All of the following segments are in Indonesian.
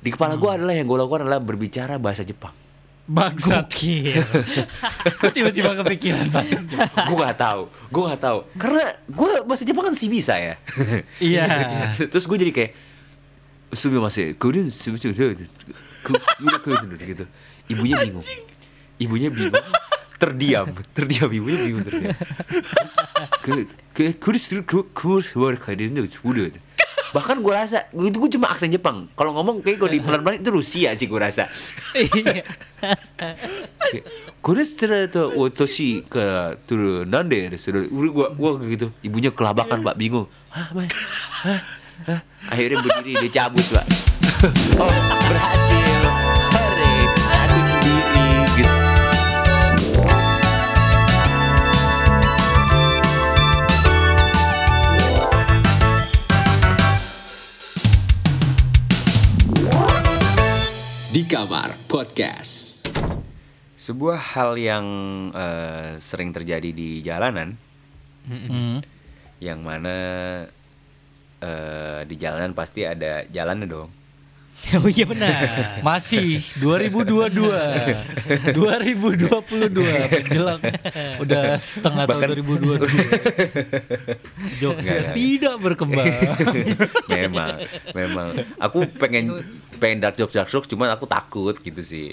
di kepala gue adalah yang gue lakukan adalah berbicara bahasa Jepang Bangsat. Tiba-tiba kepikiran bahasa Jepang? gue nggak tahu gue nggak tahu karena gue bahasa Jepang kan sih bisa ya Iya. terus gue jadi kayak Sumi masih kemudian gitu ibunya bingung ibunya bingung terdiam terdiam ibunya bingung terdiam terus ke ke kuris kuris kuris bahkan gue rasa itu gue cuma aksen Jepang. Kalau ngomong kayak gue di pelan-pelan itu Rusia sih gue rasa. Iya. kuris ternyata otoshi ke turun nande sudah gue gue gitu. Ibunya kelabakan pak bingung. Hah mas hah? Hah? Akhirnya berdiri dia cabut pak oh berhasil Kamar Podcast. sebuah hal yang eh, sering terjadi di jalanan Hmm. yang mana eh, di jalanan pasti ada jalannya dong Oh iya benar. Masih 2022 2022 menjelang. Udah setengah tahun 2022 Jokesnya Enggak, tidak berkembang. Memang memang. Aku pengen pengen dark jokes dark jokes cuman aku takut gitu sih.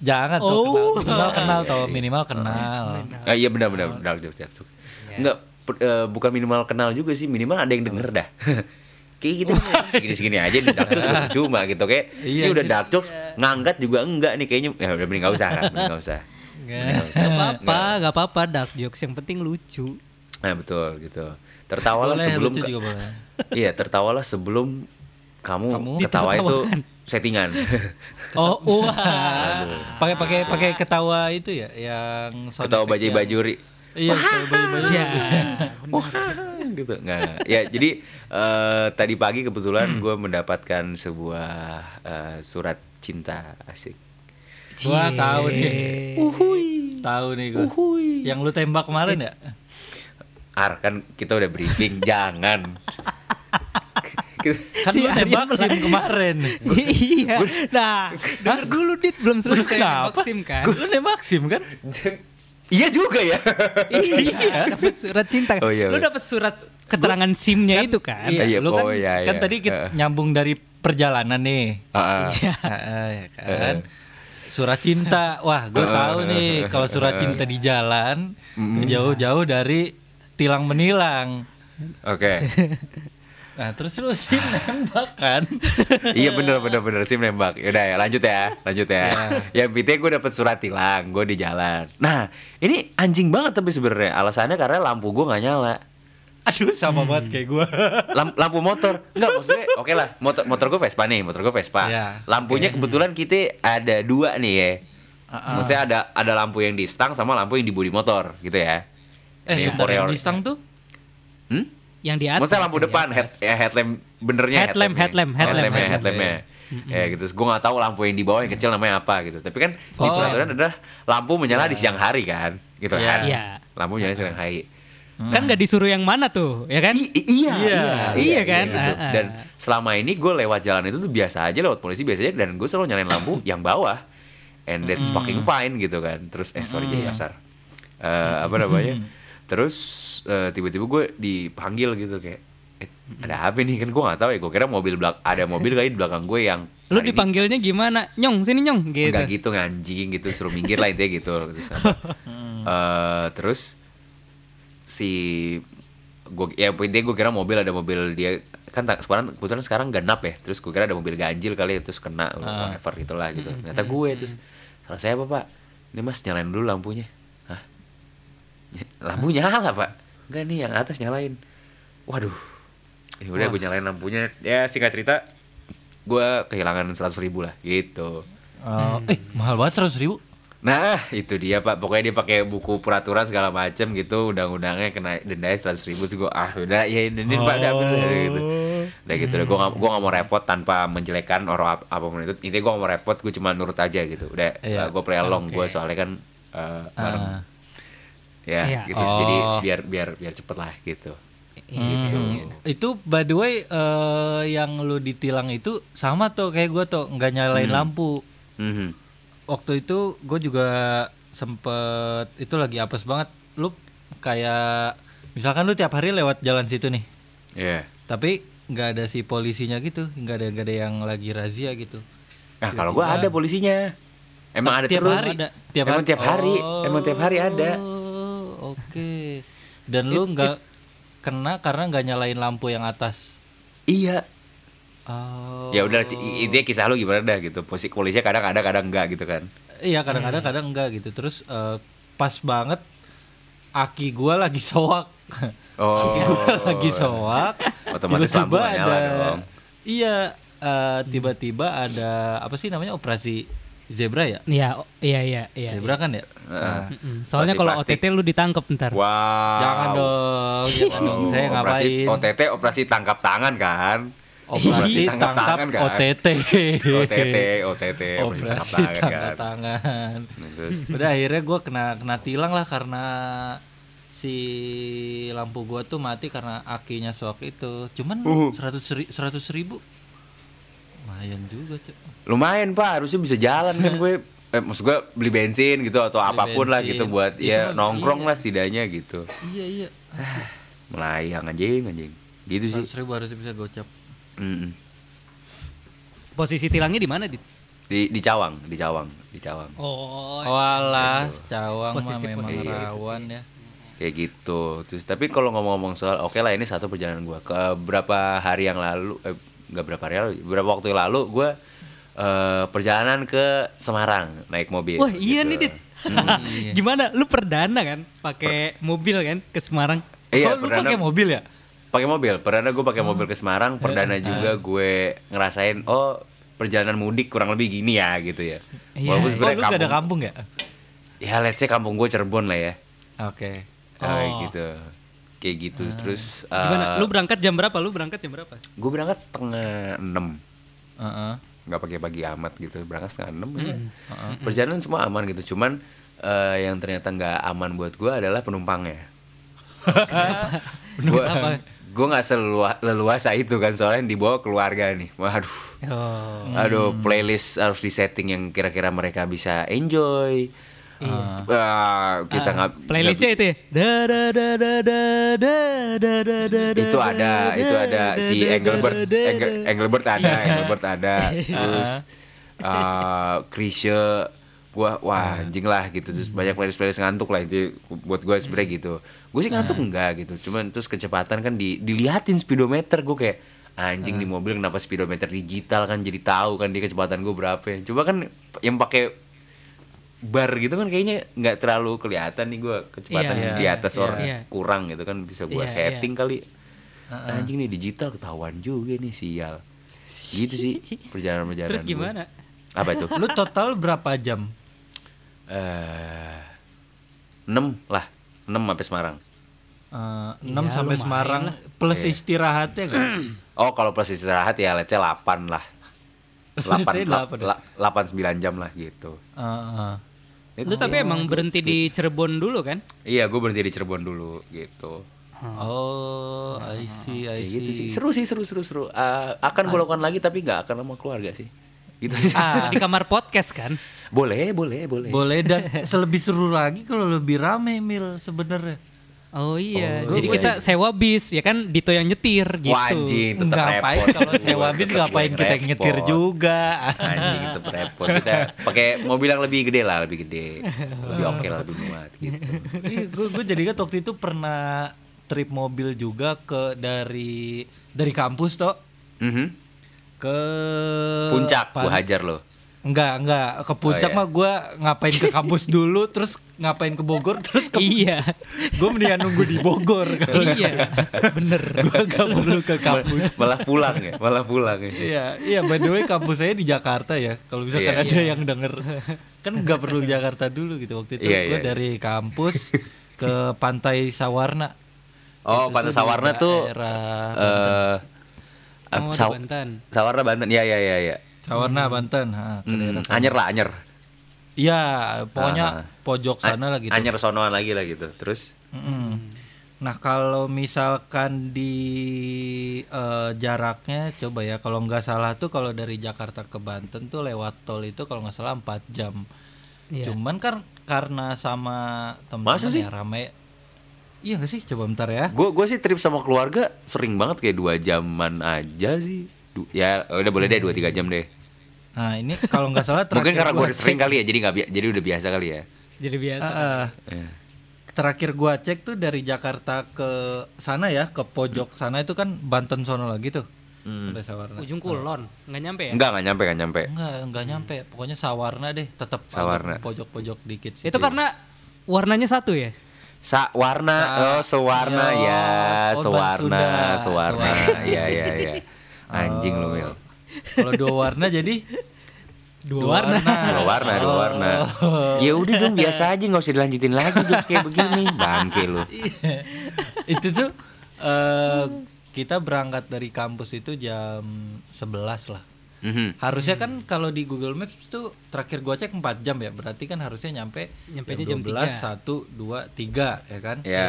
Jangan tuh Oh. kenal, minimal kenal. Tuh minimal. Kenal ah, iya benar benar. Dark jokes dark jokes. Enggak per- eh, bukan minimal kenal juga sih minimal ada yang denger dah kayak gitu. Segini segini aja di dark jokes cuma gitu kayak Iya, ini udah gitu. dark jokes ngangkat juga enggak nih kayaknya. Ya udah mending nggak usah mending nggak usah. Gak apa-apa, gak apa-apa dark jokes yang penting lucu. nah betul gitu. Tertawalah Boleh, sebelum lucu ka- juga boleh. iya tertawalah sebelum kamu, Kamu ketawa itu settingan. Oh, wah. Pakai pakai pakai ketawa itu ya yang ketawa yang- bajuri. Iya, ketawa baju-baju. Ya. Gitu nggak ya jadi eh, tadi pagi kebetulan gue mendapatkan sebuah eh, surat cinta asik Gua tahu nih. Tahu nih gua. Yang lu tembak kemarin ya? ar kan kita udah briefing jangan Kan Si lu melak- sim kemarin. iya. Nah, denger dulu Dit belum Lu selesai nembak SIM kan. Lu nembak sim kan? Iya juga ya iya, dapat surat cinta. Oh, iya, Lu bener. dapat surat keterangan SIM-nya itu kan. Iya, lu kan, oh, iya, kan iya. tadi kita Heeh. nyambung dari perjalanan nih. Ah, ah. Heeh, ya kan. Surat cinta. Wah, gue tahu nih kalau surat cinta di jalan jauh-jauh dari tilang menilang. oke Nah, terus lu sim nembak kan? iya bener bener bener. Sim nembak. Yaudah ya lanjut ya lanjut ya. Yang PT gue dapet surat tilang gue di jalan. Nah ini anjing banget tapi sebenarnya. Alasannya karena lampu gue nggak nyala. Aduh, sama banget kayak gue. Lam- lampu motor. Enggak maksudnya oke lah motor motor gue Vespa nih motor gue Vespa. Iya, lampunya kebetulan kita ada dua nih ya. Maksudnya ada ada lampu yang di stang sama lampu yang di body motor gitu ya. Eh, Ini bentar, yang di stang tuh? hmm? Yang di atas. maksudnya lampu depan head, ya headlamp benernya Headlamp, headlamp, headlamp headlamp, headlampnya headlamp. headlampnya ya gitu gue nggak tahu lampu yang di bawah yang kecil namanya apa gitu tapi kan di Oh. peraturan adalah lampu menyala di siang hari kan gitu Iya. kan Iya. lampu menyala di siang hari Kan gak disuruh yang mana tuh, ya kan? I- i- iya, Iya. Iya kan? gitu. Ah, ah. Dan selama ini gue lewat jalan itu tuh biasa aja lewat polisi biasa aja dan gue selalu nyalain lampu yang bawah. And that's fucking fine gitu kan. Terus eh sorry jadi kasar. Eh, apa namanya? Terus eh, tiba-tiba gue dipanggil gitu kayak eh, ada apa nih kan gue nggak tahu ya gue kira mobil belak ada mobil kali di belakang gue yang Lu hari ini dipanggilnya gimana? Nyong, sini nyong gitu. Enggak gitu. nganjing gitu suruh minggir lah intinya gitu terus, eh, terus si gue ya intinya gue kira mobil ada mobil dia kan tak- sekarang kebetulan sekarang genap ya terus gue kira ada mobil ganjil kali ya, terus kena whatever gitulah gitu. Ternyata gue terus salah saya apa pak? Ini mas nyalain dulu lampunya. Hah? Lampu nyala pak enggak nih yang atas nyalain. Waduh. Ya udah gue nyalain lampunya. Ya singkat cerita gue kehilangan seratus ribu lah gitu. Oh, eh, mahal banget seratus ribu. Nah itu dia pak. Pokoknya dia pakai buku peraturan segala macem gitu Undang-undangnya kena dendanya seratus ribu Terus gue ah udah ya ini, ini pak udah, udah, gitu. Udah gitu udah gue gak, gua gak mau repot tanpa menjelekan orang ap apa pun itu. Intinya gue gak mau repot gue cuma nurut aja gitu. Udah Iya. gue play along gue soalnya kan bareng. Ah. Ya Iya. gitu Jadi Oh. biar biar biar cepet lah gitu Hmm. Itu by the way eh, yang lu ditilang itu sama tuh kayak gue tuh nggak nyalain lampu. Mhm. Waktu itu gue juga sempet itu lagi apes banget. Lu kayak misalkan lu tiap hari lewat jalan situ nih, Iya. tapi nggak ada si polisinya gitu, nggak ada nggak ada yang lagi razia gitu. Nah, kalau gua ada polisinya. Emang ada tiap terus. hari ada. Tiap Emang hari? tiap hari. Emang tiap hari ada. Oke. Dan lu nggak kena karena nggak nyalain lampu yang atas. Iya. Oh. Ya udah i- intinya kisah lu gimana dah gitu. Posisi polisinya kadang ada kadang enggak gitu kan. Iya kadang-kadang kadang enggak gitu. Terus eh, pas banget aki gua lagi soak. Oh. Aki gua lagi soak. Otomatis lampu nggak nyala dong. Iya, eh, tiba-tiba ada apa sih namanya operasi zebra ya? Iya, oh, iya, iya, iya. Zebra kan ya? Heeh. Mm, Soalnya kalau. OTT lu ditangkap ntar. Wow. Jangan dong, jangan dong. Saya Operasi ngapain? OTT operasi tangkap tangan kan. Operasi tangkap tangkap tangan kan? OTT. OTT, OTT, Operasi tangkap tangkap tangan kan. tangan. Terus Udah akhirnya gue kena kena tilang lah karena si lampu gua tuh mati karena akinya soak itu. Cuman Uh. seratus seratus ribu, lumayan juga cuy. lumayan pak harusnya bisa jalan kan gue eh, maksud gue beli bensin gitu atau apa pun lah bensin. gitu buat Itu ya mah nongkrong iya. lah setidaknya gitu Iya iya. melayang anjing anjing gitu sih Seratus ribu harusnya bisa gocap. Mm-mm. Posisi tilangnya di mana, Dit? di di Cawang di Cawang di Cawang Oh, Walah, cawang mah Posisi- memang posisi. rawan ya. kayak gitu terus tapi kalau ngomong-ngomong soal oke lah ini satu perjalanan gue ke berapa hari yang lalu eh, nggak berapa hari lalu beberapa waktu yang lalu gue eh, perjalanan ke Semarang naik mobil Wah, iya gitu. nih, Dit. Gimana? Lu perdana kan pakai mobil kan ke Semarang? iya oh, lu pakai mobil ya? pakai mobil perdana gue pakai mobil ke Semarang perdana juga gue ngerasain oh perjalanan mudik kurang lebih gini ya gitu ya Iya. walaupun Oh, sebenarnya lu gak ada kampung, kampung ya? ya let's say kampung gue Cirebon lah ya Oke. Kayak gitu kayak gitu terus Oh. Gimana? eh, Lu berangkat jam berapa? Lu berangkat jam berapa? gue berangkat setengah enam Heeh. nggak pakai pagi amat gitu berangkat setengah enam aja. perjalanan semua aman gitu cuman eh, yang ternyata nggak aman buat gue adalah penumpangnya gue gue nggak selua- leluasa itu kan soalnya dibawa keluarga nih waduh Oh. aduh playlist harus disetting yang kira-kira mereka bisa enjoy Ah, kita nggak Playlistnya itu ya? Da da da da da da da da da da itu ada itu ada si Engelbert Engel, Engelbert ada Engelbert ada. Terus uh, Krisye gua wah anjing lah gitu. Terus banyak playlist playlist ngantuk lah itu buat gue sebenernya gitu. Gue sih ngantuk enggak gitu. Cuman terus kecepatan kan di, diliatin speedometer gue kayak anjing di mobil kenapa speedometer digital kan? Jadi tahu kan di kecepatan gue berapa ya. coba kan yang pakai bar gitu kan kayaknya nggak terlalu kelihatan nih gue kecepatan Iya, di atas iya. orang Iya. kurang gitu kan bisa gua Iya, setting kali anjing nih digital ketahuan juga nih sial gitu sih perjalanan perjalanan Terus gimana? apa itu Lu total berapa jam? eh enam lah enam sampai Semarang Eh, 6 Iya, sampai lumayan Semarang lah. plus Iya. istirahatnya kan? oh kalau plus istirahat ya let's say 8 lah 8 8. 8 9 jam lah gitu Heeh. Lu tapi emang berhenti di Cirebon dulu kan? iya gue berhenti di Cirebon dulu gitu Oh, I see, I see. gitu sih seru sih seru seru seru Eh, akan gue lakukan lagi tapi nggak akan sama keluarga sih gitu sih Di kamar podcast kan? boleh boleh boleh Boleh dan selebih seru lagi kalau lebih rame mil sebenarnya. Oh iya, Oh, jadi gua- kita sewa bis ya kan Dito yang nyetir gitu. Wah, anjing, tetep Ngapain repot. kalau sewa bis ngapain kita repot. nyetir juga? Anjing itu repot kita pakai mobil yang lebih gede lah, lebih gede. Lebih oke lah, lebih muat gitu. Iya, gue gue jadi kan waktu itu pernah trip mobil juga ke dari dari kampus toh Mhm. ke Puncak Pan- gua hajar lo. Enggak, enggak. Ke puncak iya. mah gue ngapain ke kampus dulu, terus ngapain ke Bogor, terus ke Iya. Gue mendingan nunggu di Bogor kalau iya, bener. gue gak perlu ke kampus. Malah pulang ya, malah pulang ya. Iya, iya. By the way, kampus saya di Jakarta ya. Kalau misalkan Iya, ada yang denger, kan nggak perlu ke Jakarta dulu gitu. Waktu itu Iya, gue iya. dari kampus ke Pantai Sawarna. Oh, Itu Pantai Sawarna tuh daerah eh Oh, Saw- Banten. Sawarna Banten. Iya, iya, iya, iya. Sawarna, Banten. Ha, ke Hmm. Anyer lah, Anyer. Iya, pokoknya Ah. pojok sana lah gitu. Anyer sonoan lagi lah gitu. Terus Mm-mm. Nah kalau misalkan di eh, jaraknya coba ya kalau nggak salah tuh kalau dari Jakarta ke Banten tuh lewat tol itu kalau nggak salah 4 jam. Iya. Cuman kan karena sama teman-teman sih? ya rame. Iya nggak sih? Coba bentar ya. Gue gue sih trip sama keluarga sering banget kayak dua jaman aja sih. Du- ya udah boleh deh dua tiga jam deh. Nah ini kalau nggak salah Mungkin terakhir karena gue sering cek- kali ya, jadi nggak bi- jadi udah biasa kali ya. Jadi biasa. Ah, ah. Iya. terakhir gua cek tuh dari Jakarta ke sana ya ke pojok sana itu kan Banten sono lagi tuh. Hmm. Sawarna. Ujung kulon, nggak nyampe ya? Enggak nggak nyampe nggak nyampe. Enggak, enggak nyampe. Pokoknya Sawarna deh, tetap Sawarna. pojok-pojok dikit sih. Itu karena warnanya satu ya? Sa warna Sa- oh sewarna Yo, ya, oh, sewarna, sewarna. sewarna. Iya iya iya. Anjing lu Mil. Kalau dua warna jadi Dua warna. Dua warna, dua warna. Ya udah dong biasa aja nggak usah dilanjutin lagi jokes kayak begini. Bangke lu. itu tuh eh kita berangkat dari kampus itu jam 11 lah. Mhm. Harusnya kan kalau di Google Maps tuh terakhir gua cek 4 jam ya. Berarti kan harusnya nyampe Nyampenya jam jam 12, 1, 2, 3 ya kan? Ya.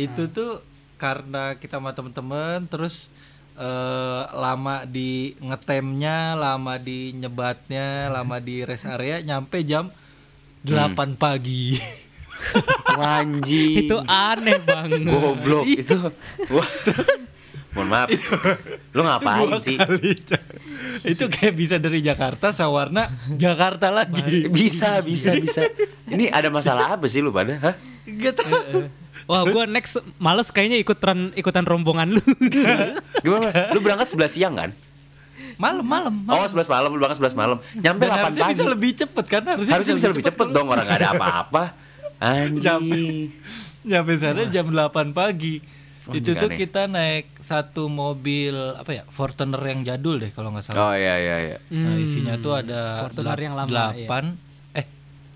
Itu tuh karena kita sama temen-temen terus eh lama di ngetemnya, lama di nyebatnya, lama di rest area nyampe jam 8 pagi. Wanji. Itu aneh banget. goblok itu. Wah. Mohon maaf. Lu ngapain sih? itu kayak bisa dari Jakarta Sawarna Jakarta lagi. Bisa, bisa, bisa. Ini ada masalah apa sih lu pada? Hah? Gak tahu. Wah, gua next males kayaknya ikutan ikutan rombongan lu. Gimana? Lu berangkat 11 siang kan? Malam malam. Oh, 11 malam, lu berangkat 11 malam. Nyampe Dan 8 harusnya pagi. bisa lebih cepet kan harusnya, Harusnya bisa lebih cepet dong orang gak ada apa-apa. Anjing. Nyampe sana jam 8 pagi. Oh, itu tuh aneh. kita naik satu mobil apa ya Fortuner yang jadul deh kalau nggak salah. Oh iya iya iya. Nah isinya tuh ada Fortuner delap- yang lama, delapan eh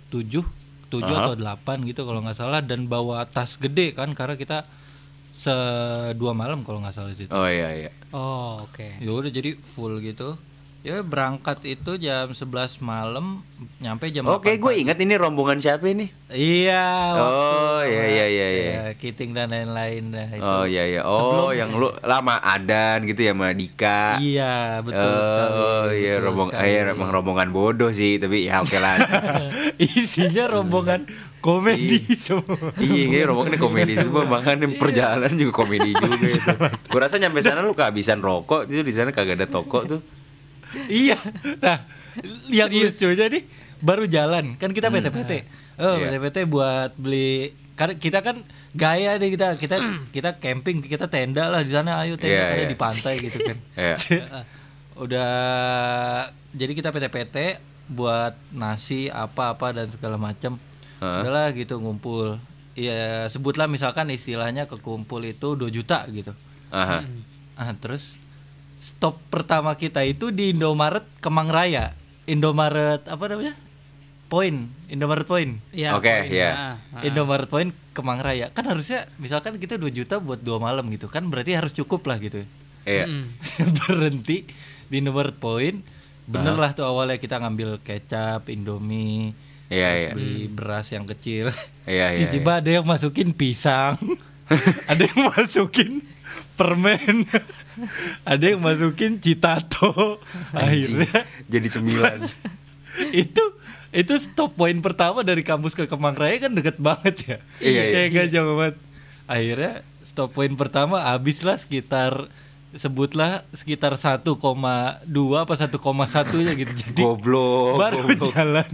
tujuh tujuh Aha. atau delapan gitu kalau nggak salah dan bawa tas gede kan karena kita se dua malam kalau nggak salah di situ. Oh iya iya. Oh, oke. Ya udah jadi full gitu. Ya berangkat itu jam 11 malam nyampe jam Oke, 8 gue ingat ini rombongan siapa ini? Iya. Oh, waktu, iya, iya, iya, iya. ya, Kiting dan lain-lain dah itu. Oh iya iya. Oh, yang lu lama Adan gitu ya sama Dika. Iya, betul sekali. Oh iya rombong sekali. eh emang rombongan bodoh sih, tapi ya oke lah. Isinya rombongan komedi semua. iya, kayak rombongan komedi semua, bahkan perjalanan juga komedi juga itu. Gue rasa nyampe sana lu kehabisan rokok, itu di sana kagak ada toko tuh. Iya. Nah, yang lucunya nih baru jalan kan kita PT-PT. Oh, Iya. PT-PT buat beli karena kita kan gaya deh kita kita kita camping kita tenda lah di sana ayo tenda Iya, karena iya. di pantai gitu kan. Iya. Udah jadi kita PT-PT buat nasi apa-apa dan segala macam. Heeh. Udahlah gitu ngumpul. Iya, sebutlah misalkan istilahnya kekumpul itu 2 juta gitu. Aha. Ah, terus stop pertama kita itu di Indomaret Kemang Raya. Indomaret apa namanya? Point, Indomaret Point. Iya. Oke, poin. iya. Ah, ah. Indomaret Point Kemang Raya. Kan harusnya misalkan kita 2 juta buat dua malam gitu. Kan berarti harus cukup lah gitu. Iya. Mm. Berhenti di Indomaret Point. Bener lah tuh awalnya kita ngambil kecap, Indomie, Iya terus iya. beli beras yang kecil. Iya, iya, Tiba-tiba ada yang masukin pisang, ada yang masukin permen, ada yang masukin citato. Akhirnya Jadi sembilan. itu itu stop point pertama dari kampus ke Kemang Raya kan deket banget ya. Iya, iya. Kayak gak jauh banget. Akhirnya stop point pertama habis lah sekitar sebutlah sekitar 1,2 apa 1,1 ya gitu. Jadi Goblok. baru goblok. jalan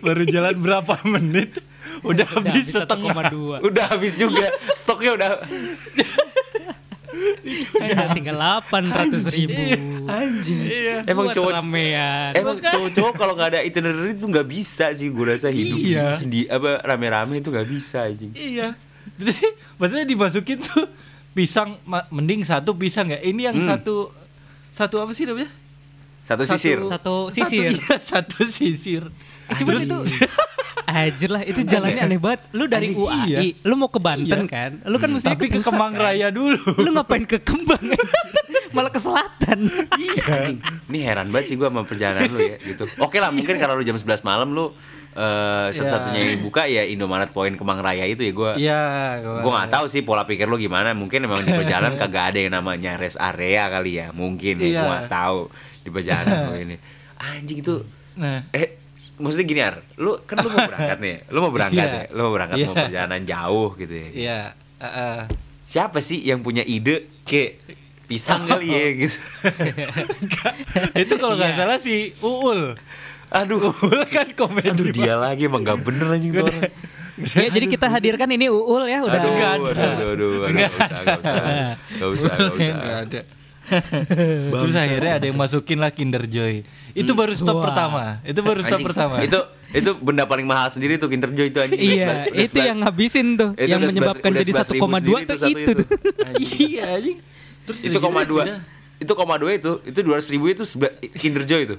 baru jalan berapa menit udah, Udah habis habis setengah 1,2. Udah habis juga. Stoknya udah Saya tinggal 800 ribu. anjing. Iya. Emang cowok ramean. Emang cowok-cowok kalau nggak ada itinerary itu nggak bisa sih gue rasa hidup Iya. sendi apa rame-rame itu nggak bisa anjing. iya jadi maksudnya dimasukin tuh pisang mending satu pisang ya ini yang satu satu apa sih namanya Satu sisir. Satu sisir. satu, iya, satu sisir Cuma itu Anjir lah, itu jalannya aneh banget. Lu dari Anjing, UAI, iya. lu mau ke Banten Iya. kan? Lu kan mesti tapi ke pusat, Kemang kan? Raya dulu Lu ngapain ke Kembang? Malah ke selatan. Anjing, Ini heran banget sih gue sama perjalanan lu ya gitu. Oke lah mungkin kalau lu jam 11 malam lu eh satu-satunya yang buka ya Indomaret Point Kemang Raya itu ya gue Iya, gue nggak tahu sih pola pikir lu gimana mungkin memang di perjalanan kagak ada yang namanya rest area kali ya mungkin ya Iya. gue nggak tahu di perjalanan lu ini anjing itu Nah, eh maksudnya gini Ar lu kan lu mau berangkat nih lu mau berangkat Iya. ya lu mau berangkat mau Iya. perjalanan jauh gitu ya iya, heeh. siapa sih yang punya ide kayak pisang kali ya gitu itu kalau nggak Iya. salah si Uul. aduh Uul kan komedi. aduh dia lagi emang gak bener anjing tuh orang ya, jadi kita hadirkan ini Uul ya udah. aduh Nggak aduh ada. aduh aduh aduh Nggak nggak usah nggak usah nggak usah nggak usah Nggak ada. Terus akhirnya ada yang masukin lah Kinder Joy. Itu baru stop Wah. pertama. Itu baru stop Anjing, pertama. itu itu benda paling mahal sendiri tuh Kinder Joy itu anjing Iya, Udah itu yang ngabisin tuh, Itu yang udah menyebabkan jadi 11.000 1,2 sendiri tuh satu itu tuh. iya anjing. Terus itu koma dua udah. itu koma dua itu itu dua ratus ribu itu Kinder Joy itu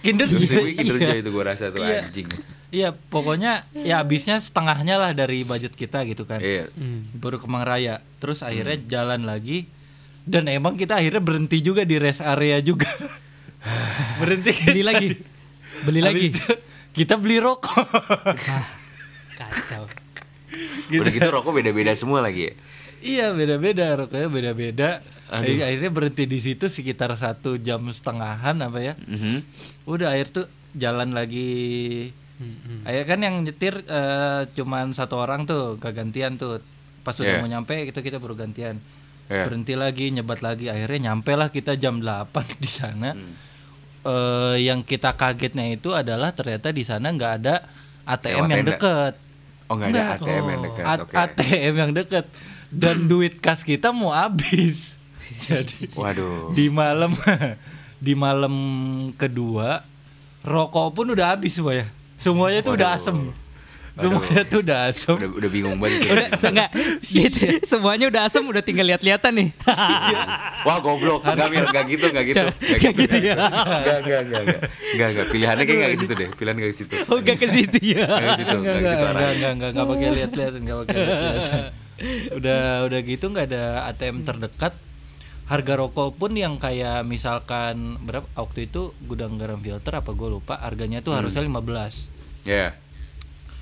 Kinder dua ratus ribu Joy. Kinder iya. Joy itu gue rasa tuh Iya. anjing Iya, pokoknya ya habisnya setengahnya lah dari budget kita gitu kan. iya Baru Kemang Raya. Terus akhirnya jalan lagi dan emang kita akhirnya berhenti juga di rest area juga. berhenti Beli lagi. Beli lagi. Habis itu kita beli rokok. Kacau. udah gitu rokok beda beda semua lagi ya iya, beda-beda rokoknya beda-beda. Aduh. Akhir- Akhirnya berhenti di situ sekitar satu jam setengahan apa ya. Mhm. Udah akhir tuh jalan lagi. Akhirnya kan yang nyetir eh, cuman satu orang tuh, gak gantian tuh. Pas udah Iya. mau nyampe kita kita baru gantian. Iya. Berhenti lagi, nyebat lagi. Akhirnya nyampe lah kita jam 8 di sana. Hmm. Eh, yang kita kagetnya itu adalah ternyata di sana nggak ada ATM Sewa yang tenda. deket. oh nggak ada ATM yang dekat A- oke ATM yang deket dan duit kas kita mau habis. Jadi waduh di malam di malam kedua rokok pun udah habis semua ya. Semuanya tuh udah asem. Semuanya tuh udah asem. udah udah bingung banget itu. Udah enggak gitu. Semuanya udah asem udah tinggal lihat-lihatan nih. Wah goblok, enggak Mil, enggak gitu, enggak gitu. Nggak gitu ya. Enggak, enggak, enggak, enggak. Enggak, enggak. Pilihannya kayak enggak ke situ deh. Pilihan enggak ke situ. Oh, enggak ke situ ya. Enggak ke situ, Enggak enggak ke enggak situ enggak enggak enggak enggak pakai lihat-lihat enggak pakai lihat-lihat. Udah udah gitu enggak ada ATM terdekat. Harga rokok pun yang kayak misalkan berapa waktu itu gudang garam filter apa gue lupa harganya tuh harusnya 15 Ya.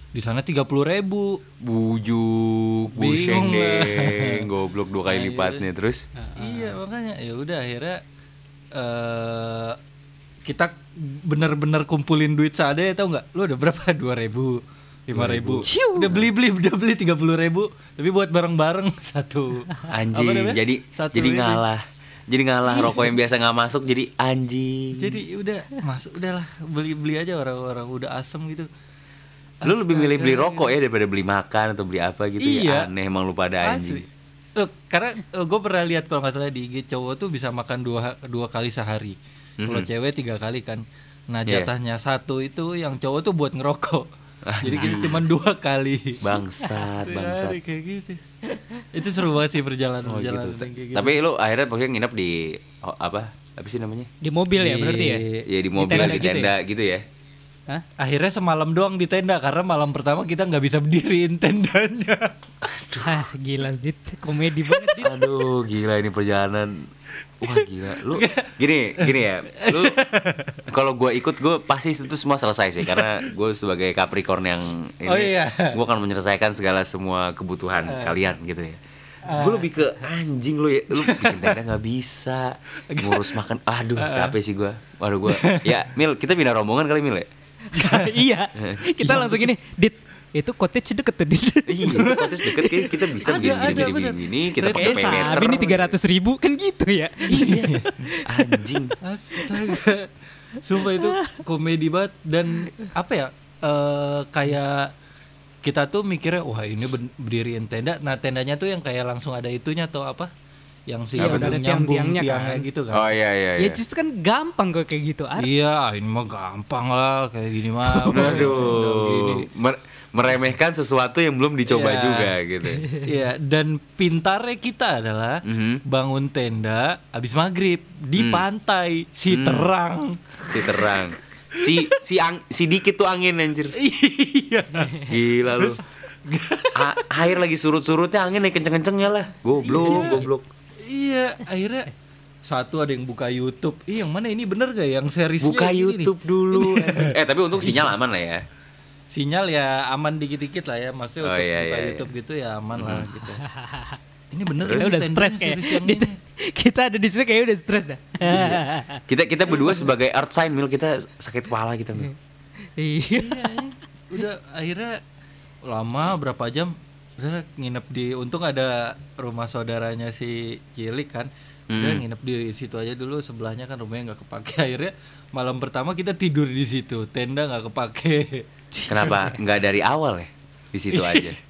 Di sana tiga puluh ribu. Bujuk, Bingung buseng goblok dua kali lipatnya terus. iya makanya. Ya udah akhirnya eh kita bener-bener kumpulin duit seadanya tau nggak? Lu udah berapa? dua ribu lima ribu. Udah beli beli udah beli tiga puluh ribu. Tapi buat bareng-bareng satu. Apa Anjing, jadi Satu jadi ini. ngalah. Jadi ngalah rokok yang biasa nggak masuk jadi anjing. jadi udah masuk udahlah. Beli beli aja orang-orang udah asem gitu Lu lebih milih beli rokok ya daripada beli makan atau beli apa gitu Iya. ya. Aneh emang lu pada Asli. anjing. Loh, karena gue pernah lihat kalau nggak salah di IG cowok tuh bisa makan dua dua kali sehari. Kalau cewek tiga kali kan. Nah Iya. jatahnya satu itu yang cowok tuh buat ngerokok. Jadi kita cuma dua kali. Bangsat, bangsat. Kayak gitu. itu seru banget sih perjalanan Oh gitu. perjalanan kayak gitu. Tapi lu akhirnya pokoknya nginep di oh, apa? Apa sih namanya? Di mobil ya berarti ya? Ya di mobil, tenda di gitu tenda gitu ya. Hah? Akhirnya semalam doang di tenda karena malam pertama kita nggak bisa berdiriin tendanya. Ah, gila Dit. Komedi banget Dit. Aduh, gila ini perjalanan. Wah gila, lu gini gini ya, lu kalau gue ikut gue pasti itu semua selesai sih karena gue sebagai Capricorn yang ini, Oh, iya. gue akan menyelesaikan segala semua kebutuhan kalian gitu ya. Gue lebih ke anjing lu ya, lu bikin tenda nggak bisa, ngurus makan, aduh capek sih gue. Waduh gue, ya Mil kita pindah rombongan kali Mil ya. iya. Kita langsung gini, Dit. Itu cottage deket tuh Dit. Iya, kotes deket kayak kita bisa Ada, begini ada, begini bener. begini, begini kita pakai pay meter. sabi nih 300 ribu kan gitu ya. Iya, anjing. Astaga. Sumpah itu komedi banget dan apa ya? eh kayak kita tuh mikirnya wah ini berdiriin tenda. Nah, tendanya tuh yang kayak langsung ada itunya atau apa? Yang si Apa yang tuh? Ada nyambung tiang-tiangnya tiangnya kan? gitu kan. Oh iya iya. Ya iya. justru kan gampang kok kayak gitu. Ar. Iya, ini mah gampang lah kayak gini mah. Mer- meremehkan sesuatu yang belum dicoba Iya. juga gitu. Iya, dan pintarnya kita adalah Mhm. bangun tenda habis maghrib di Hmm. pantai si terang. Si terang. Si si ang, si dikit tuh angin anjir. Iya. Gila lu. A- air lagi surut-surutnya angin nih kenceng-kencengnya lah. Goblok, goblok. Iya, akhirnya satu ada yang buka YouTube. Ih, yang mana ini bener gak yang seriesnya Buka ini nih? YouTube dulu. eh tapi untung sinyal aman lah ya. Sinyal ya aman dikit-dikit lah ya. Maksudnya Oh, untuk iya, buka iya, Hmm. YouTube gitu ya aman lah gitu. Ini bener Kita ini udah stres kayak. series ini. kita ada di situ kayak udah stres dah. Kita kita berdua sebagai art sign mil kita sakit kepala kita mil. Iya. Udah akhirnya lama berapa jam udah nginep di untung ada rumah saudaranya si Cilik kan udah Hmm. nginep di situ aja dulu sebelahnya kan rumahnya nggak kepake akhirnya malam pertama kita tidur di situ tenda nggak kepake Kenapa nggak dari awal ya di situ aja?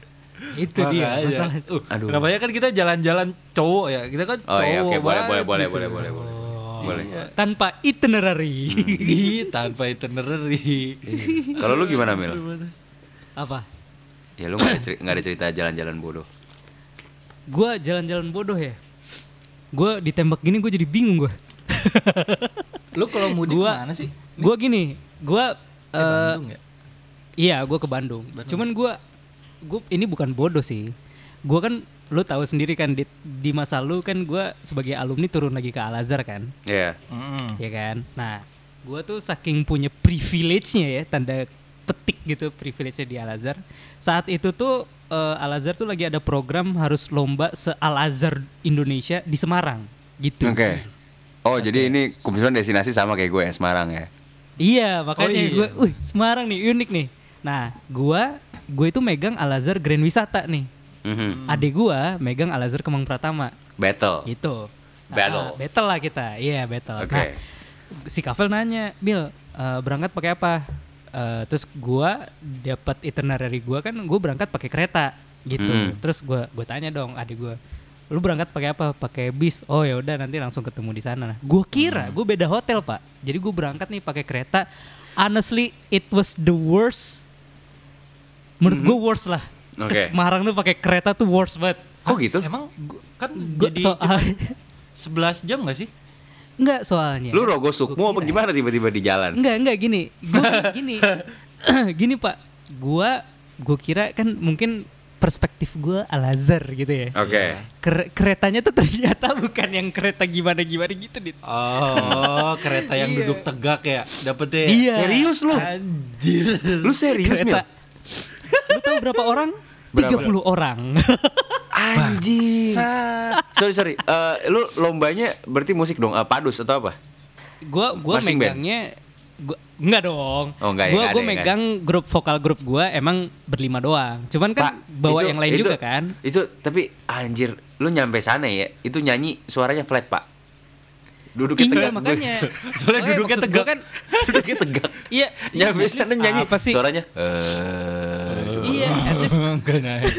Itu dia Makanya. masalah. Uh, Aduh. namanya kan kita jalan-jalan cowok ya kita kan Oh iya cowok oke boleh boleh boleh gitu. boleh boleh boleh. Boleh. Tanpa itinerary. Ih, tanpa itinerary Kalau lu gimana mil? Apa? Ya lu nggak ada cerita, nggak ada cerita jalan-jalan bodoh. Gua jalan-jalan bodoh ya. Gua ditembak gini gue jadi bingung gua. lu kalau mudik Gua- mana sih Gua gini, gua Eh, Bandung ya Iya, gue ke Bandung. Cuman gue, gue ini bukan bodoh sih. Gue kan, lu tahu sendiri kan di, di masa lu kan gue sebagai alumni turun lagi ke Al Azhar kan, Iya. Mm-mm. ya kan. Nah, gue tuh saking punya privilege-nya ya, tanda gitu privilege-nya di Al Azhar. Saat itu tuh eh, Al Azhar tuh lagi ada program harus lomba se Al Azhar Indonesia di Semarang, gitu. Oke. Oh jadi ini kebetulan destinasi sama kayak gue ya Semarang ya. Iya, makanya Oh, iya. gue, wih Semarang nih unik nih. Nah, gua gue itu megang Al Azhar Grand Wisata nih. Mhm. Adik gua megang Al Azhar Kemang Pratama Battle. gitu. Battle. Ah, battle lah kita. Iya, battle. Oke. Nah, si Kafel nanya, "Bil, eh, berangkat pakai apa?" Eh, terus gua dapat itinerary gua kan gua berangkat pakai kereta gitu. Mm. Terus gua gua tanya dong adik gua, "Lu berangkat pakai apa?" "Pakai bis." "Oh ya udah nanti langsung ketemu di sana." Nah, gua kira gua beda hotel, Pak. Jadi gua berangkat nih pakai kereta. Honestly, it was the worst. Menurut gua worst lah. Ke Oke. Semarang tuh pakai kereta tuh worst banget. Kok gitu? emang gua- kan Gua jadi soal- cuma 11 jam gak sih Enggak soalnya. Lu rogo sukmo apa gimana tiba-tiba di jalan? Enggak, enggak gini. Gua gini. gini, Pak. Gua gua kira kan mungkin perspektif gua Al Azhar gitu ya. Oke. Ker- keretanya tuh ternyata bukan yang kereta gimana-gimana gitu, Dit. Oh, kereta yang duduk tegak ya, dapetnya. ya? Iya. Serius lu? Anjir. Lu serius Kereta. Mil? Lu tahu berapa orang? Berapa? 30 orang. Anjing. sorry sorry. Eh, lu lombanya berarti musik dong? Eh, padus atau apa? gua gua Marching band? megangnya gua enggak dong. Oh, enggak ya, gua enggak gua ada ya, megang grup vokal grup gua emang berlima doang. Cuman kan bawa itu- yang lain itu- juga kan. Itu tapi anjir, lu nyampe sana ya, itu nyanyi suaranya flat, Pak. Duduknya Iya tegak. makanya. Soalnya duduknya maksud gua tegak. kan. Duduknya tegak. Iya. Nyampe iya, sana nyanyi Apa sih? suaranya eh Iya, at least naik.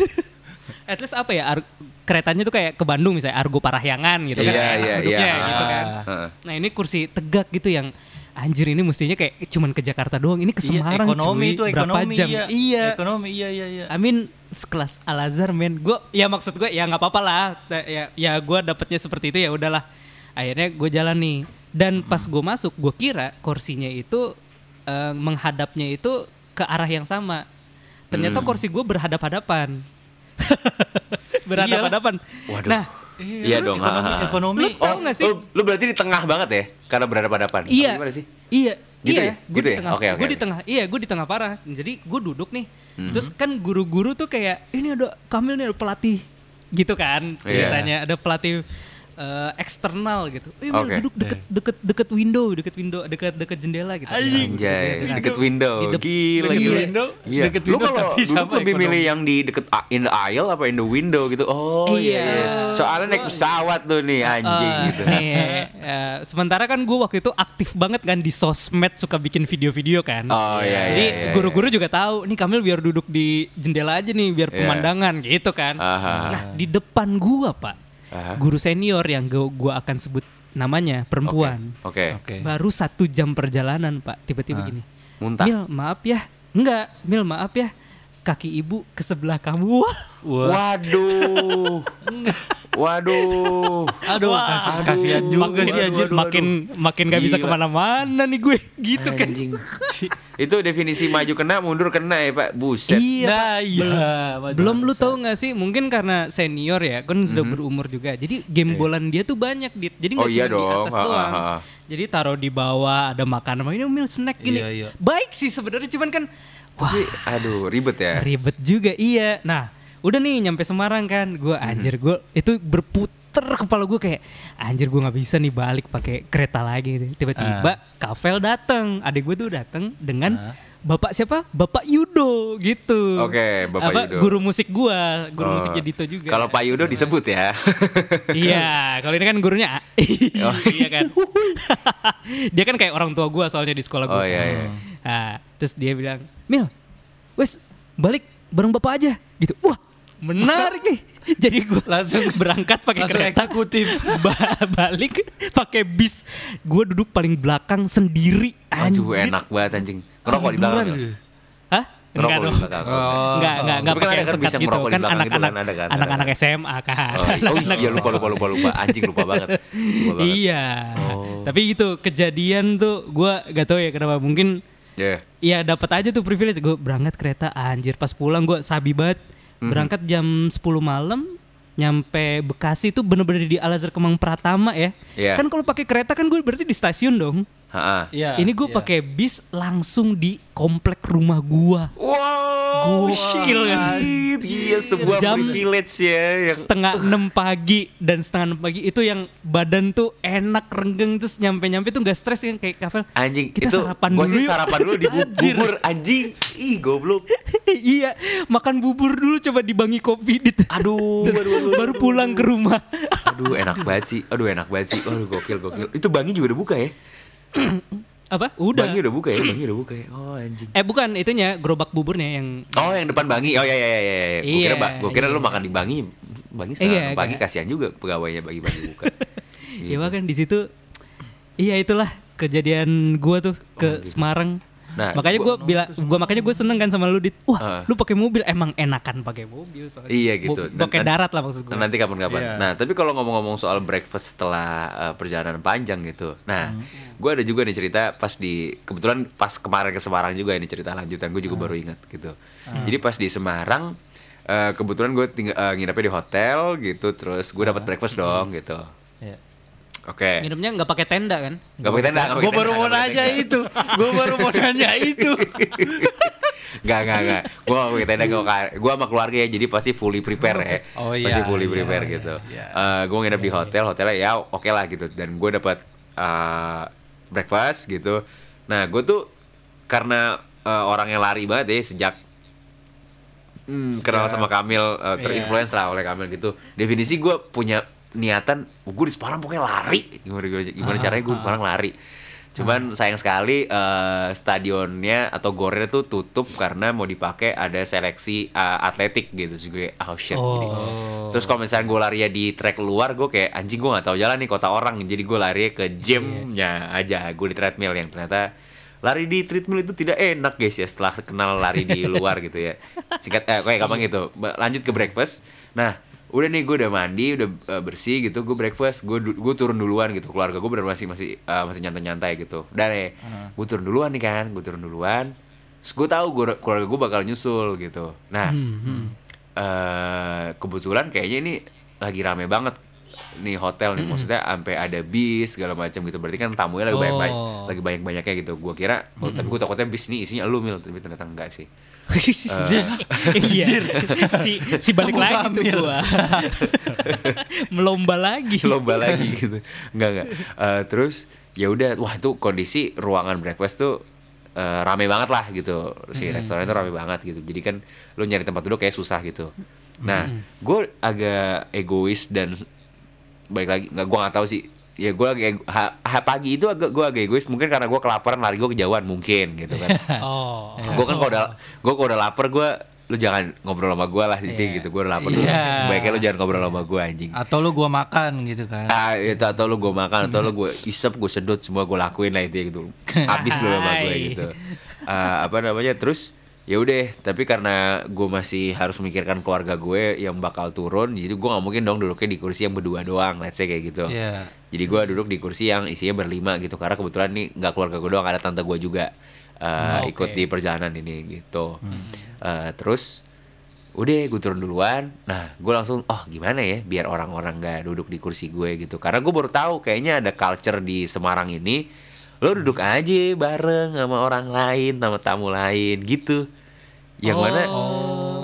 At least apa ya ar- keretanya tuh kayak ke Bandung misalnya Argo Parahyangan gitu kan. Iya, iya, duduknya iya. gitu kan. Heeh. nah ini kursi tegak gitu yang anjir ini mestinya kayak cuman ke Jakarta doang. Ini ke Iya, Semarang ekonomi cuy. itu berapa ekonomi jam? iya. iya. Ekonomi iya iya iya. I mean sekelas Al Azhar men. Gue ya maksud gue ya nggak apa-apa lah. Ya ya gue dapetnya seperti itu ya udahlah. Akhirnya gue jalan nih. Dan pas gue masuk gue kira kursinya itu eh, menghadapnya itu ke arah yang sama. Ternyata kursi gue berhadap-hadapan berhadap-hadapan Waduh. nah Iya dong. Ekonomi, ha, ekonomi. Lu tahu Oh, nggak sih? Lu, lu berarti di tengah banget ya? Karena berhadapan-hadapan. Apa Iya. Gimana sih? Iya. Gitu iya, ya? Gue Gitu di ya? tengah. Oke, oke, Gue di oke. tengah. Iya, gue di tengah parah. Jadi gue duduk nih. Mhm. Terus kan guru-guru tuh kayak ini ada Kamil nih ada pelatih gitu kan Iya. ceritanya ada pelatih eh, eksternal gitu. Eh, Oke. duduk deket deket deket window, deket window, deket deket jendela gitu. Anjay, Nah, deket window. Di dep- Gila, deket gila. window, Iya. deket Lu window kalau tapi dulu sama lebih ekonomi. milih yang di deket a- in the aisle apa in the window gitu. Oh iya. Iya. iya. Soalnya naik pesawat tuh nih anjing Eh, gitu. nih, eh, sementara kan gue waktu itu aktif banget kan di sosmed suka bikin video-video kan. Oh, iya, Jadi iya, iya, guru-guru juga tahu nih Kamil biar duduk di jendela aja nih biar Iya. pemandangan gitu kan. Aha. Nah di depan gua pak, Aha. guru senior yang gua, gua akan sebut namanya perempuan. Oke. Oke. Baru satu jam perjalanan pak, tiba-tiba gini. Muntah. Mil maaf ya, enggak, Mil maaf ya. Kaki ibu ke sebelah kamu. Wah. Waduh. Waduh. Aduh, kasih, kasihan juga sih anjir. makin makin gak bisa ke mana-mana nih gue gitu kan. Anjing. Itu definisi maju kena, mundur kena ya Pak. Buset. Iya. Nah, iya. Belum lu tahu nggak sih? Mungkin karena senior ya, kan sudah berumur juga. Jadi game bolan dia tuh banyak, Dit. Jadi nggak Oh, iya cuma di dong. atas Ha, ha, doang. ha. Jadi taruh di bawah ada makanan, ini mil snack gini. Iya, iya. Baik sih sebenarnya, cuman kan wah Tapi aduh ribet ya. ribet juga. Iya. Nah, udah nih nyampe Semarang kan, gue anjir gue itu berputer kepala gue kayak anjir gue nggak bisa nih balik pakai kereta lagi. Tiba-tiba Kavel datang, adik gue tuh datang dengan Bapak siapa? Bapak Yudo gitu. Oke, Bapak Apa, Yudo. Guru musik gua, guru Oh. musiknya Dito juga. Kalau Pak Yudo disebut ya. Iya, kalau ini kan gurunya iya kan. dia kan kayak orang tua gua soalnya di sekolah gua. Oh, iya, iya. Nah, terus dia bilang, "Mil, wes balik bareng Bapak aja." Gitu. Wah, menarik nih. Jadi gua langsung berangkat pakai kereta. eksekutif. Ba- balik pakai bis. Gua duduk paling belakang sendiri. Aduh Anjir. enak banget anjing. Ngerokok di belakang. Ya? Hah? Ngerokok Enggak di dong. belakang. Oh. Enggak, enggak, enggak Tapi kan pakai kan sekat bisa gitu. Kan gitu anak-anak kan, kan, ada anak-anak kan. SMA kan. Oh, oh iya lupa lupa lupa lupa anjing lupa banget. Lupa banget. Iya. Oh. Tapi gitu kejadian tuh gua gak tahu ya kenapa mungkin Ya. ya dapat aja tuh privilege gue berangkat kereta anjir pas pulang gua sabi banget Mhm. berangkat jam 10 malam nyampe Bekasi tuh bener-bener di Al Azhar Kemang Pratama ya. Iya. Kan kalau pakai kereta kan gue berarti di stasiun dong. Ha-ha. Iya. Ini gue iya. pakai bis langsung di komplek rumah gua. Wow, Gokil gak sih? Iya sebuah Jam- privilege ya yang setengah enam pagi dan setengah enam pagi itu yang badan tuh enak renggeng terus nyampe nyampe tuh nggak stres kan kayak kafe anjing kita itu sarapan gua dulu sih yuk. sarapan dulu di bu- Anjir. bubur anjing. Ih goblok. iya makan bubur dulu coba dibangi kopi dit Aduh, Terus aduh, aduh, baru pulang ke rumah Aduh enak banget sih. Aduh enak banget sih. Aduh gokil gokil. Itu Bangi juga udah buka ya? apa udah Bangi udah buka ya? Bangi udah buka ya? Oh anjing. eh bukan itunya gerobak buburnya yang Oh yang depan Bangi. Oh ya ya ya ya. ya. Gue kira, Iya, ba- gua kira lu iya. makan di Bangi. Bangi setengah Iya, enam pagi agak. kasihan juga pegawainya bagi Bangi buka. ya bahkan di situ iya itulah kejadian gua tuh ke Semarang Nah, makanya gua bilang gua makanya gue seneng kan sama lu dit wah Ah. lu pakai mobil emang enakan pakai mobil soalnya Iya gitu. Pakai darat lah maksud gue nanti kapan-kapan. Iya. Nah, tapi kalau ngomong-ngomong soal breakfast setelah uh, perjalanan panjang gitu. Nah, Hmm. gue ada juga nih cerita pas di kebetulan pas kemarin ke Semarang juga ini cerita lanjutan gue juga Hmm. baru ingat gitu. Jadi pas di Semarang uh, kebetulan gue tinggal uh, nginepnya di hotel gitu, terus gue Hmm. dapat breakfast dong gitu. Iya. Oke. nginepnya nggak pakai tenda kan Gak pakai tenda. nggak Gue baru mau nggak nanya itu. Gue baru mau nanya itu. Gak, gak, gak. Gue gak pakai tenda, gue sama keluarga ya, jadi pasti fully prepare ya. Oh, iya, Pasti fully iya, prepare iya, gitu. iya. gue nginep di hotel, hotelnya ya oke lah gitu. Dan gue dapat eh, breakfast gitu. Nah, gue tuh karena eh, orang yang lari banget ya sejak hmm, kenal sama Kamil, eh, terinfluence lah oleh Kamil gitu. Definisi gue punya niatan, gue di Semarang pokoknya lari. Gimana, gimana, gimana caranya gue di Semarang lari. Cuman sayang sekali eh, stadionnya atau gornya tuh tutup karena mau dipakai ada seleksi eh, atletik gitu. Juga oh shit. Jadi. Terus kalau misalnya gue lari di track luar gue kayak anjing gue nggak tahu jalan nih kota orang. Jadi gue lari ke gymnya aja gue di treadmill yang ternyata lari di treadmill itu tidak enak guys ya setelah kenal lari di luar gitu ya. Singkat eh kayak gampang gitu. Lanjut ke breakfast. Nah udah nih gue udah mandi udah eh, bersih gitu gue breakfast gue gue turun duluan gitu. Keluarga gue bener masih masih eh, masih nyantai nyantai gitu dan eh gue turun duluan nih kan gue turun duluan. Terus gue tahu gue keluarga gue bakal nyusul gitu. Nah eh kebetulan kayaknya ini lagi rame banget nih hotel nih. Maksudnya sampai ada bis segala macam gitu. Berarti kan tamunya lagi banyak banyak Oh. lagi banyak banyaknya gitu. Gue kira oh, tapi gue takutnya bis ini isinya lu mil. Tapi ternyata enggak sih iya. Si si balik Kamu lagi tuh gua. Melomba lagi. Lomba lagi gitu. Enggak enggak Eh, terus ya udah wah itu kondisi ruangan breakfast tuh eh, rame banget lah gitu. Si restoran itu rame banget gitu. Jadi kan lu nyari tempat duduk kayak susah gitu. Nah gue agak egois dan baik lagi. Nggak gue nggak tahu sih ya gue ego- ha, ha- pagi itu agak gue agak egois. Mungkin karena gue kelaparan lari gue kejauhan mungkin gitu kan. Oh. Gue kan kalau udah gue kalau udah lapar gue lu jangan ngobrol sama gue lah gitu gitu. Gue udah lapar dulu. Iya. baiknya lu jangan ngobrol sama gue anjing. Atau lu gua makan gitu kan. Ah, itu atau lu gue makan atau lu gue isep gue sedut semua gue lakuin lah itu gitu. Habis lu sama gue gitu. Ah, apa namanya terus ya udah tapi karena gue masih harus memikirkan keluarga gue yang bakal turun jadi gue nggak mungkin dong duduknya di kursi yang berdua doang let's say kayak gitu. Iya. jadi gue duduk di kursi yang isinya berlima gitu karena kebetulan nih nggak keluarga gue doang ada tante gue juga uh, Oh, ikut oke. di perjalanan ini gitu. Uh, terus udah gue turun duluan. Nah gue langsung oh gimana ya biar orang-orang nggak duduk di kursi gue gitu. Karena gue baru tahu kayaknya ada culture di Semarang ini lo duduk aja bareng sama orang lain sama tamu lain gitu yang mana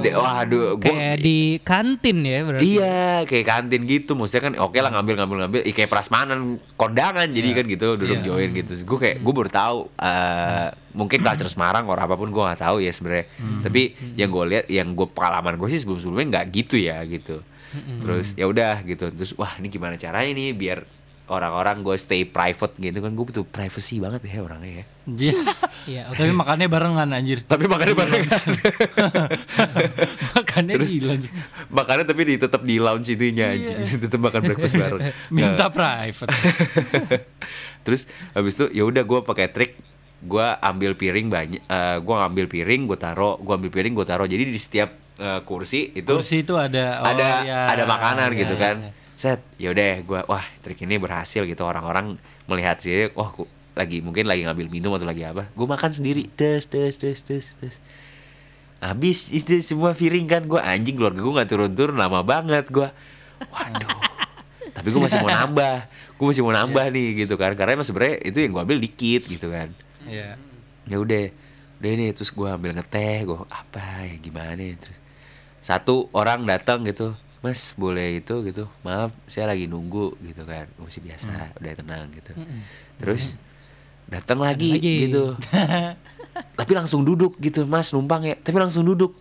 de, waduh gue Kayak di kantin ya berarti. Iya, kayak kantin gitu. Maksudnya kan oke lah ngambil ngambil ngambil. Ih, kayak prasmanan kondangan jadi kan gitu duduk Iya. join gitu. Gue kayak gue baru tahu eh, mungkin culture Semarang orang apa pun gue nggak tahu ya sebenarnya. Tapi yang gue lihat, yang gue pengalaman gue sih sebelum sebelumnya nggak gitu ya gitu. Terus ya udah gitu. Terus wah ini gimana caranya nih biar orang-orang gue stay private gitu kan gue butuh privacy banget ya orangnya ya. Iya. Iya, oke. Tapi makannya barengan anjir. Tapi makanya barengan. makannya Terus gila anjir. makannya tapi di, tetap di lounge itunya aja. tetap makan breakfast bareng. Nah, Minta private. terus habis itu ya udah gue pakai trik gue ambil piring banyak gue ngambil piring gue taro gue ambil piring gue taro jadi di setiap eh, kursi itu Kursi itu ada oh, ada ya. ada makanan Ya, gitu ya, kan ya. Set ya udah gue wah trik ini berhasil gitu. Orang-orang melihat sih wah ku- lagi mungkin lagi ngambil minum atau lagi apa. Gue makan sendiri. Tes tes tes tes tes. Habis itu semua piring kan gue anjing keluarga gue nggak turun-turun lama banget gue waduh. Tapi gue masih mau nambah. Gue masih mau nambah nih gitu kan. Karena emang sebenarnya itu yang gue ambil dikit gitu kan. Iya. ya udah udah ini terus gue ambil ngeteh gue apa ya gimana ya? terus satu orang datang gitu mas boleh itu gitu. Maaf saya lagi nunggu gitu kan. Gue masih biasa udah tenang gitu. Terus datang lagi, lagi. gitu. Tapi langsung duduk gitu mas numpang ya. Tapi langsung duduk.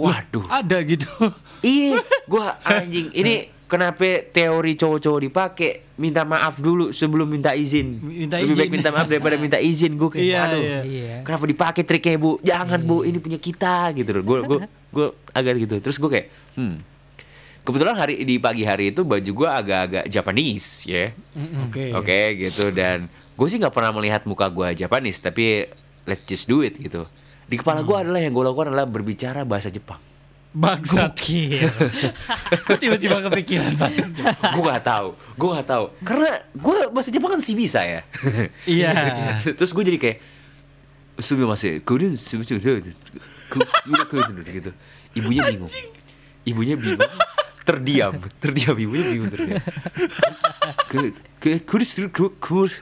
Waduh. Ada gitu. iya gua anjing ini kenapa teori cowok-cowok dipakai? Minta maaf dulu sebelum minta izin. Minta lebih baik izin. minta maaf daripada minta izin gue kayak Iya, aduh iya. Iya. kenapa dipakai triknya bu? Jangan bu ini punya kita gitu loh. Gue gue gue agak gitu. Terus gue kayak hmm kebetulan hari di pagi hari itu baju gue agak-agak Japanese ya Oke. oke gitu dan gue sih nggak pernah melihat muka gue Japanese tapi let's just do it gitu di kepala gue adalah yang gue lakukan adalah berbicara bahasa Jepang Bangsat. Kok tiba-tiba kepikiran bahasa Jepang? gue nggak tahu gue nggak tahu karena gue bahasa Jepang kan sih bisa ya Iya. terus gue jadi kayak Sumi masih sumi gitu ibunya bingung ibunya bingung terdiam terdiam ibunya bingung terdiam kuris kuris kuris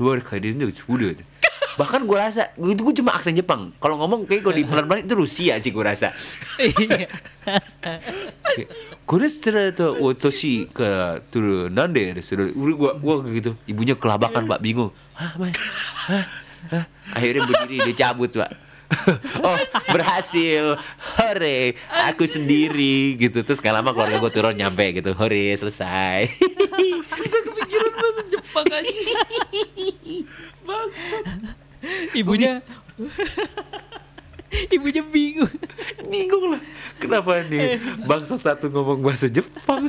bahkan gue rasa itu gue cuma aksen Jepang kalau ngomong kayak gue di pelan-pelan itu Rusia sih gue rasa kuris ternyata si ke tuh nande gue gue gitu ibunya kelabakan pak bingung hah hah akhirnya berdiri dia cabut pak oh berhasil. Hore aku sendiri gitu. Terus gak lama keluarga gue turun nyampe gitu. Hore selesai. Kepikiran bahasa Jepang aja. Bangsat. Ibunya Ibunya bingung. bingung lah. Kenapa nih? Bangsa satu ngomong bahasa Jepang.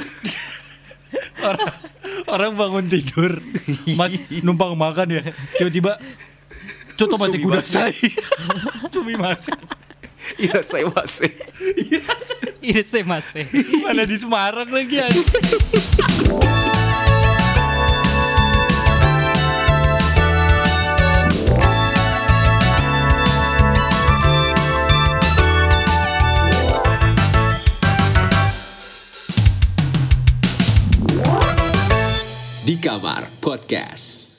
Orang orang bangun tidur mas numpang makan ya. Tiba-tiba coto mati kuda saya. Cumi masak. Iya saya masih Ini saya masih. mana di Semarang lagi aja Di Kamar Podcast.